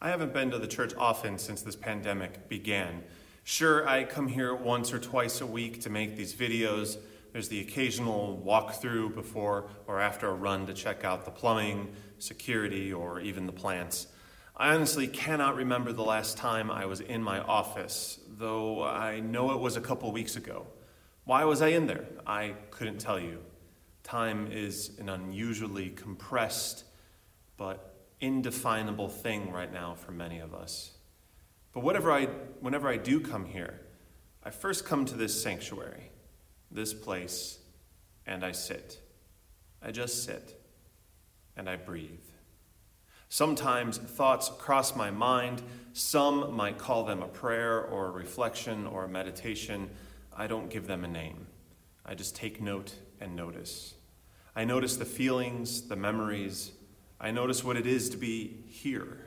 I haven't been to the church often since this pandemic began. Sure, I come here once or twice a week to make these videos. There's the occasional walkthrough before or after a run to check out the plumbing, security, or even the plants. I honestly cannot remember the last time I was in my office, though I know it was a couple weeks ago. Why was I in there? I couldn't tell you. Time is an unusually compressed but indefinable thing right now for many of us. But whatever I, whenever I do come here, I first come to this sanctuary, this place, and I sit. I just sit and I breathe. Sometimes thoughts cross my mind. Some might call them a prayer or a reflection or a meditation. I don't give them a name. I just take note and notice. I notice the feelings, the memories, I notice what it is to be here.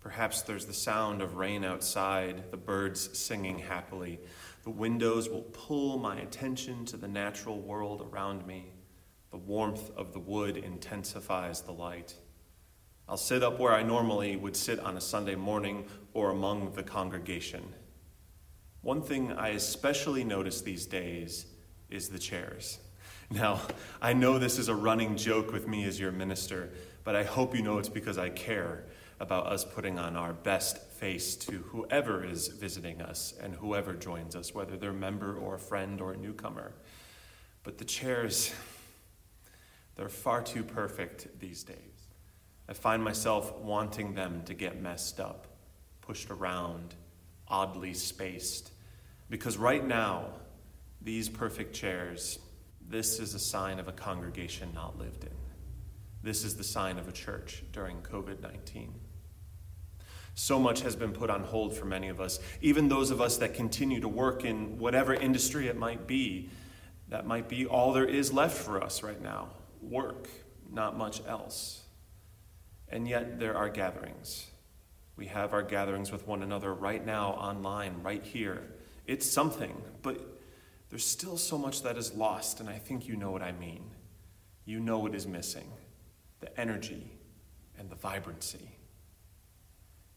Perhaps there's the sound of rain outside, the birds singing happily. The windows will pull my attention to the natural world around me. The warmth of the wood intensifies the light. I'll sit up where I normally would sit on a Sunday morning or among the congregation. One thing I especially notice these days is the chairs. Now, I know this is a running joke with me as your minister, but I hope you know it's because I care about us putting on our best face to whoever is visiting us and whoever joins us, whether they're a member or a friend or a newcomer. But the chairs, they're far too perfect these days. I find myself wanting them to get messed up, pushed around, oddly spaced. Because right now, these perfect chairs, this is a sign of a congregation not lived in. This is the sign of a church during COVID 19. So much has been put on hold for many of us, even those of us that continue to work in whatever industry it might be. That might be all there is left for us right now work, not much else. And yet there are gatherings. We have our gatherings with one another right now, online, right here. It's something, but there's still so much that is lost, and I think you know what I mean. You know what is missing the energy and the vibrancy.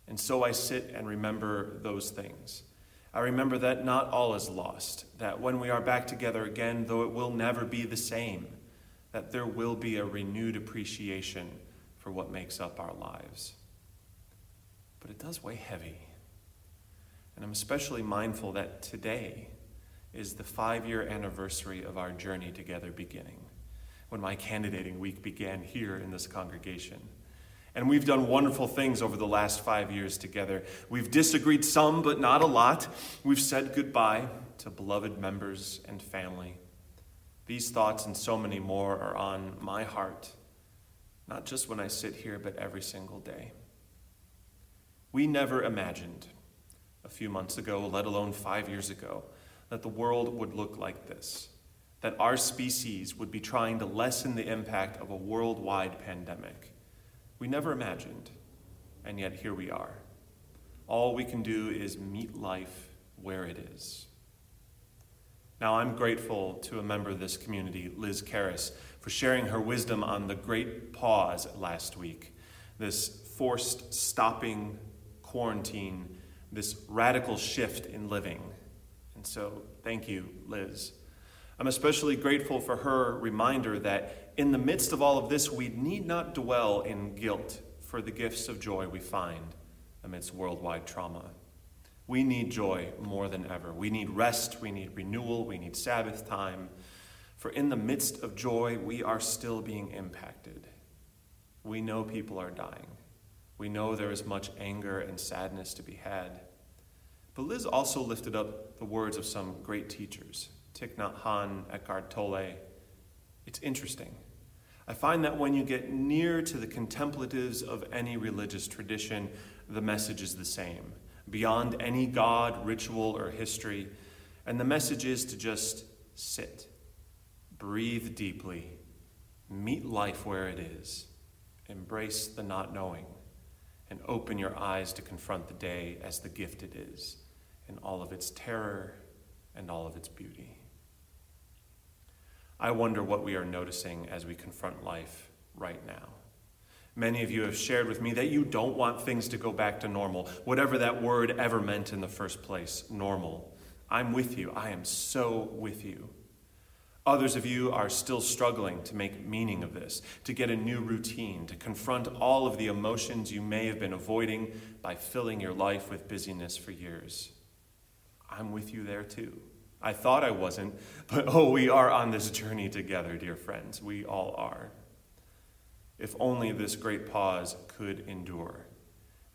And so I sit and remember those things. I remember that not all is lost, that when we are back together again, though it will never be the same, that there will be a renewed appreciation for what makes up our lives. But it does weigh heavy. And I'm especially mindful that today, is the five year anniversary of our journey together beginning, when my candidating week began here in this congregation. And we've done wonderful things over the last five years together. We've disagreed some, but not a lot. We've said goodbye to beloved members and family. These thoughts and so many more are on my heart, not just when I sit here, but every single day. We never imagined a few months ago, let alone five years ago, that the world would look like this, that our species would be trying to lessen the impact of a worldwide pandemic. We never imagined, and yet here we are. All we can do is meet life where it is. Now, I'm grateful to a member of this community, Liz Karras, for sharing her wisdom on the great pause last week, this forced stopping quarantine, this radical shift in living so thank you, Liz. I'm especially grateful for her reminder that in the midst of all of this, we need not dwell in guilt for the gifts of joy we find amidst worldwide trauma. We need joy more than ever. We need rest, we need renewal, we need Sabbath time. For in the midst of joy, we are still being impacted. We know people are dying. We know there is much anger and sadness to be had. But Liz also lifted up the words of some great teachers, Thich Nhat Hanh, Eckhart Tolle. It's interesting. I find that when you get near to the contemplatives of any religious tradition, the message is the same, beyond any God, ritual, or history. And the message is to just sit, breathe deeply, meet life where it is, embrace the not knowing, and open your eyes to confront the day as the gift it is in all of its terror and all of its beauty. I wonder what we are noticing as we confront life right now. Many of you have shared with me that you don't want things to go back to normal, whatever that word ever meant in the first place normal. I'm with you. I am so with you. Others of you are still struggling to make meaning of this, to get a new routine, to confront all of the emotions you may have been avoiding by filling your life with busyness for years. I'm with you there too. I thought I wasn't, but oh, we are on this journey together, dear friends. We all are. If only this great pause could endure.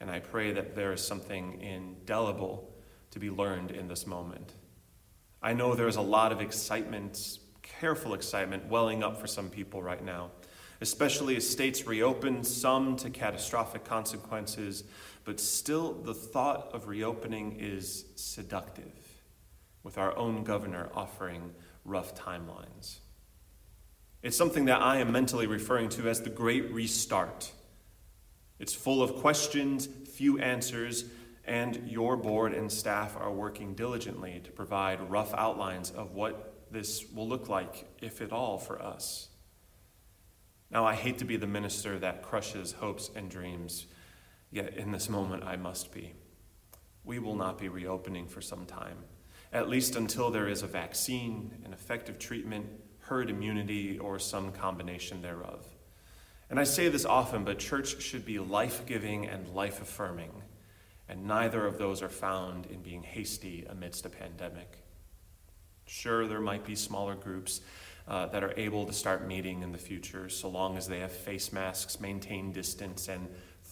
And I pray that there is something indelible to be learned in this moment. I know there's a lot of excitement careful excitement welling up for some people right now, especially as states reopen, some to catastrophic consequences, but still the thought of reopening is seductive, with our own governor offering rough timelines. It's something that I am mentally referring to as the Great Restart. It's full of questions, few answers, and your board and staff are working diligently to provide rough outlines of what this will look like, if at all, for us. Now, I hate to be the minister that crushes hopes and dreams, yet in this moment I must be. We will not be reopening for some time, at least until there is a vaccine, an effective treatment, herd immunity, or some combination thereof. And I say this often, but church should be life giving and life affirming, and neither of those are found in being hasty amidst a pandemic. Sure, there might be smaller groups uh, that are able to start meeting in the future so long as they have face masks, maintain distance, and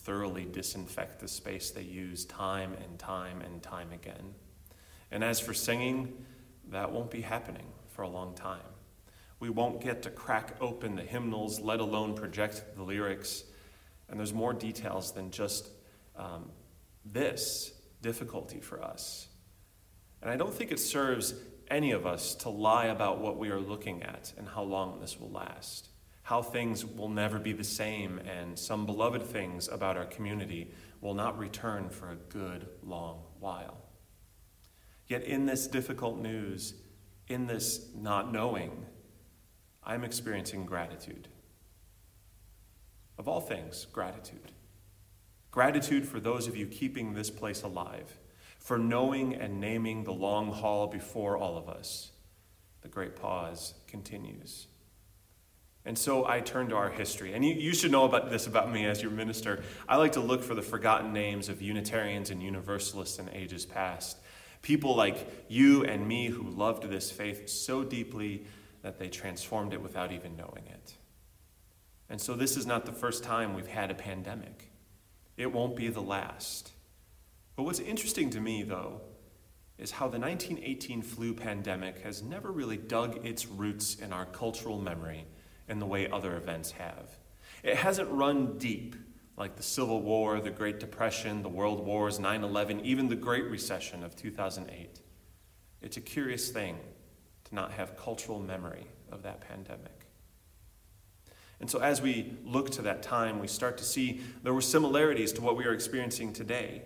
thoroughly disinfect the space they use time and time and time again. And as for singing, that won't be happening for a long time. We won't get to crack open the hymnals, let alone project the lyrics. And there's more details than just um, this difficulty for us. And I don't think it serves any of us to lie about what we are looking at and how long this will last, how things will never be the same, and some beloved things about our community will not return for a good long while. Yet, in this difficult news, in this not knowing, I'm experiencing gratitude. Of all things, gratitude. Gratitude for those of you keeping this place alive for knowing and naming the long haul before all of us. The great pause continues. And so I turn to our history. And you, you, should know about this about me as your minister. I like to look for the forgotten names of Unitarians and Universalists in ages past. People like you and me who loved this faith so deeply that they transformed it without even knowing it. And so this is not the first time we've had a pandemic, it won't be the last. But what's interesting to me, though, is how the 1918 flu pandemic has never really dug its roots in our cultural memory in the way other events have. It hasn't run deep like the Civil War, the Great Depression, the World Wars, 9 11, even the Great Recession of 2008. It's a curious thing to not have cultural memory of that pandemic. And so, as we look to that time, we start to see there were similarities to what we are experiencing today.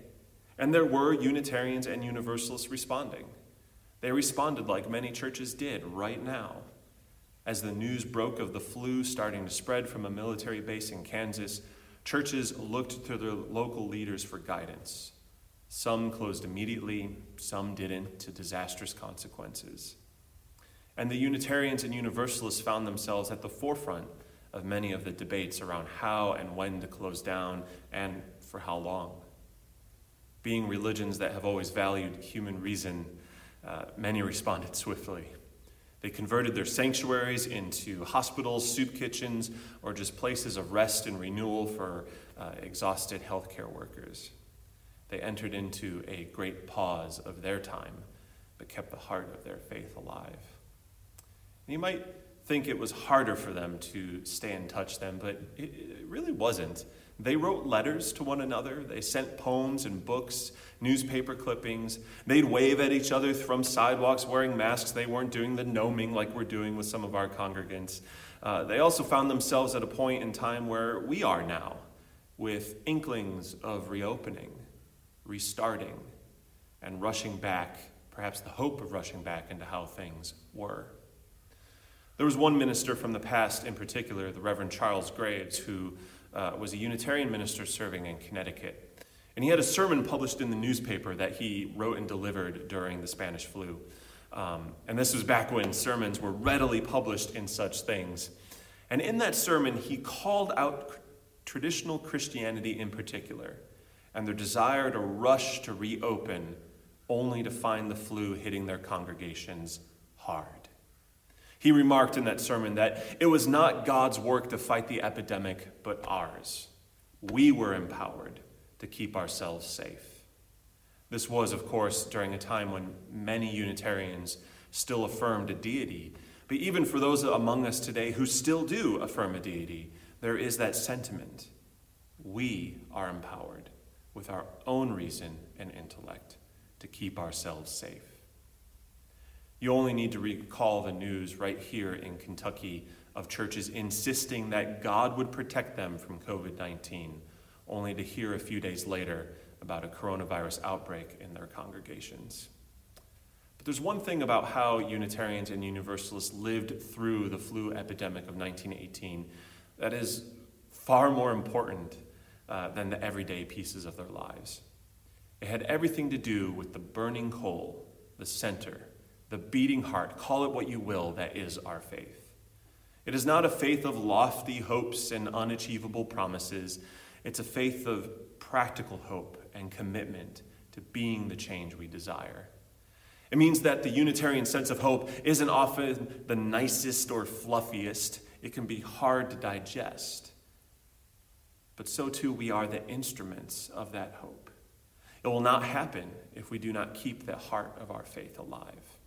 And there were Unitarians and Universalists responding. They responded like many churches did right now. As the news broke of the flu starting to spread from a military base in Kansas, churches looked to their local leaders for guidance. Some closed immediately, some didn't, to disastrous consequences. And the Unitarians and Universalists found themselves at the forefront of many of the debates around how and when to close down and for how long being religions that have always valued human reason, uh, many responded swiftly. They converted their sanctuaries into hospitals, soup kitchens, or just places of rest and renewal for uh, exhausted healthcare workers. They entered into a great pause of their time, but kept the heart of their faith alive. You might think it was harder for them to stay in touch then, but it, it really wasn't. They wrote letters to one another. They sent poems and books, newspaper clippings. They'd wave at each other from sidewalks wearing masks. They weren't doing the gnoming like we're doing with some of our congregants. Uh, they also found themselves at a point in time where we are now, with inklings of reopening, restarting, and rushing back, perhaps the hope of rushing back into how things were. There was one minister from the past in particular, the Reverend Charles Graves, who uh, was a Unitarian minister serving in Connecticut. And he had a sermon published in the newspaper that he wrote and delivered during the Spanish flu. Um, and this was back when sermons were readily published in such things. And in that sermon, he called out traditional Christianity in particular and their desire to rush to reopen only to find the flu hitting their congregations hard. He remarked in that sermon that it was not God's work to fight the epidemic, but ours. We were empowered to keep ourselves safe. This was, of course, during a time when many Unitarians still affirmed a deity. But even for those among us today who still do affirm a deity, there is that sentiment. We are empowered with our own reason and intellect to keep ourselves safe. You only need to recall the news right here in Kentucky of churches insisting that God would protect them from COVID 19, only to hear a few days later about a coronavirus outbreak in their congregations. But there's one thing about how Unitarians and Universalists lived through the flu epidemic of 1918 that is far more important uh, than the everyday pieces of their lives. It had everything to do with the burning coal, the center, the beating heart, call it what you will, that is our faith. It is not a faith of lofty hopes and unachievable promises. It's a faith of practical hope and commitment to being the change we desire. It means that the Unitarian sense of hope isn't often the nicest or fluffiest. It can be hard to digest but so too we are the instruments of that hope. It will not happen if we do not keep the heart of our faith alive.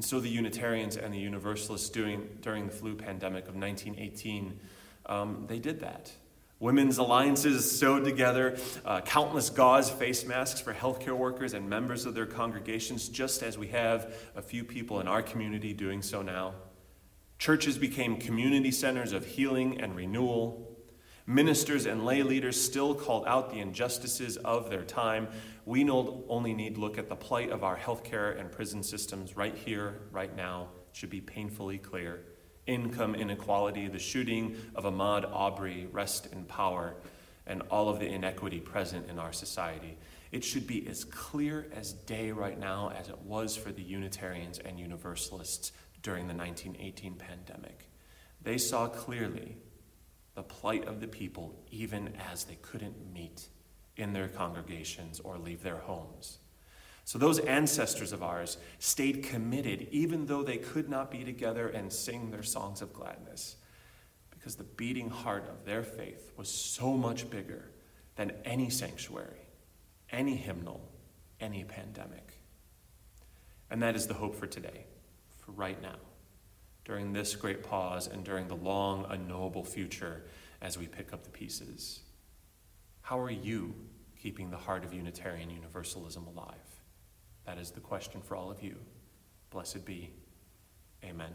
And so the Unitarians and the Universalists doing, during the flu pandemic of 1918, um, they did that. Women's alliances sewed together uh, countless gauze face masks for healthcare workers and members of their congregations, just as we have a few people in our community doing so now. Churches became community centers of healing and renewal. Ministers and lay leaders still called out the injustices of their time. We only need look at the plight of our healthcare and prison systems right here, right now. It should be painfully clear. Income inequality, the shooting of Ahmaud Arbery, rest in power, and all of the inequity present in our society. It should be as clear as day right now as it was for the Unitarians and Universalists during the 1918 pandemic. They saw clearly the plight of the people even as they couldn't meet in their congregations or leave their homes. So those ancestors of ours stayed committed even though they could not be together and sing their songs of gladness because the beating heart of their faith was so much bigger than any sanctuary, any hymnal, any pandemic. And that is the hope for today, for right now during this great pause and during the long, unknowable future as we pick up the pieces. How are you keeping the heart of Unitarian Universalism alive? That is the question for all of you. Blessed be. Amen.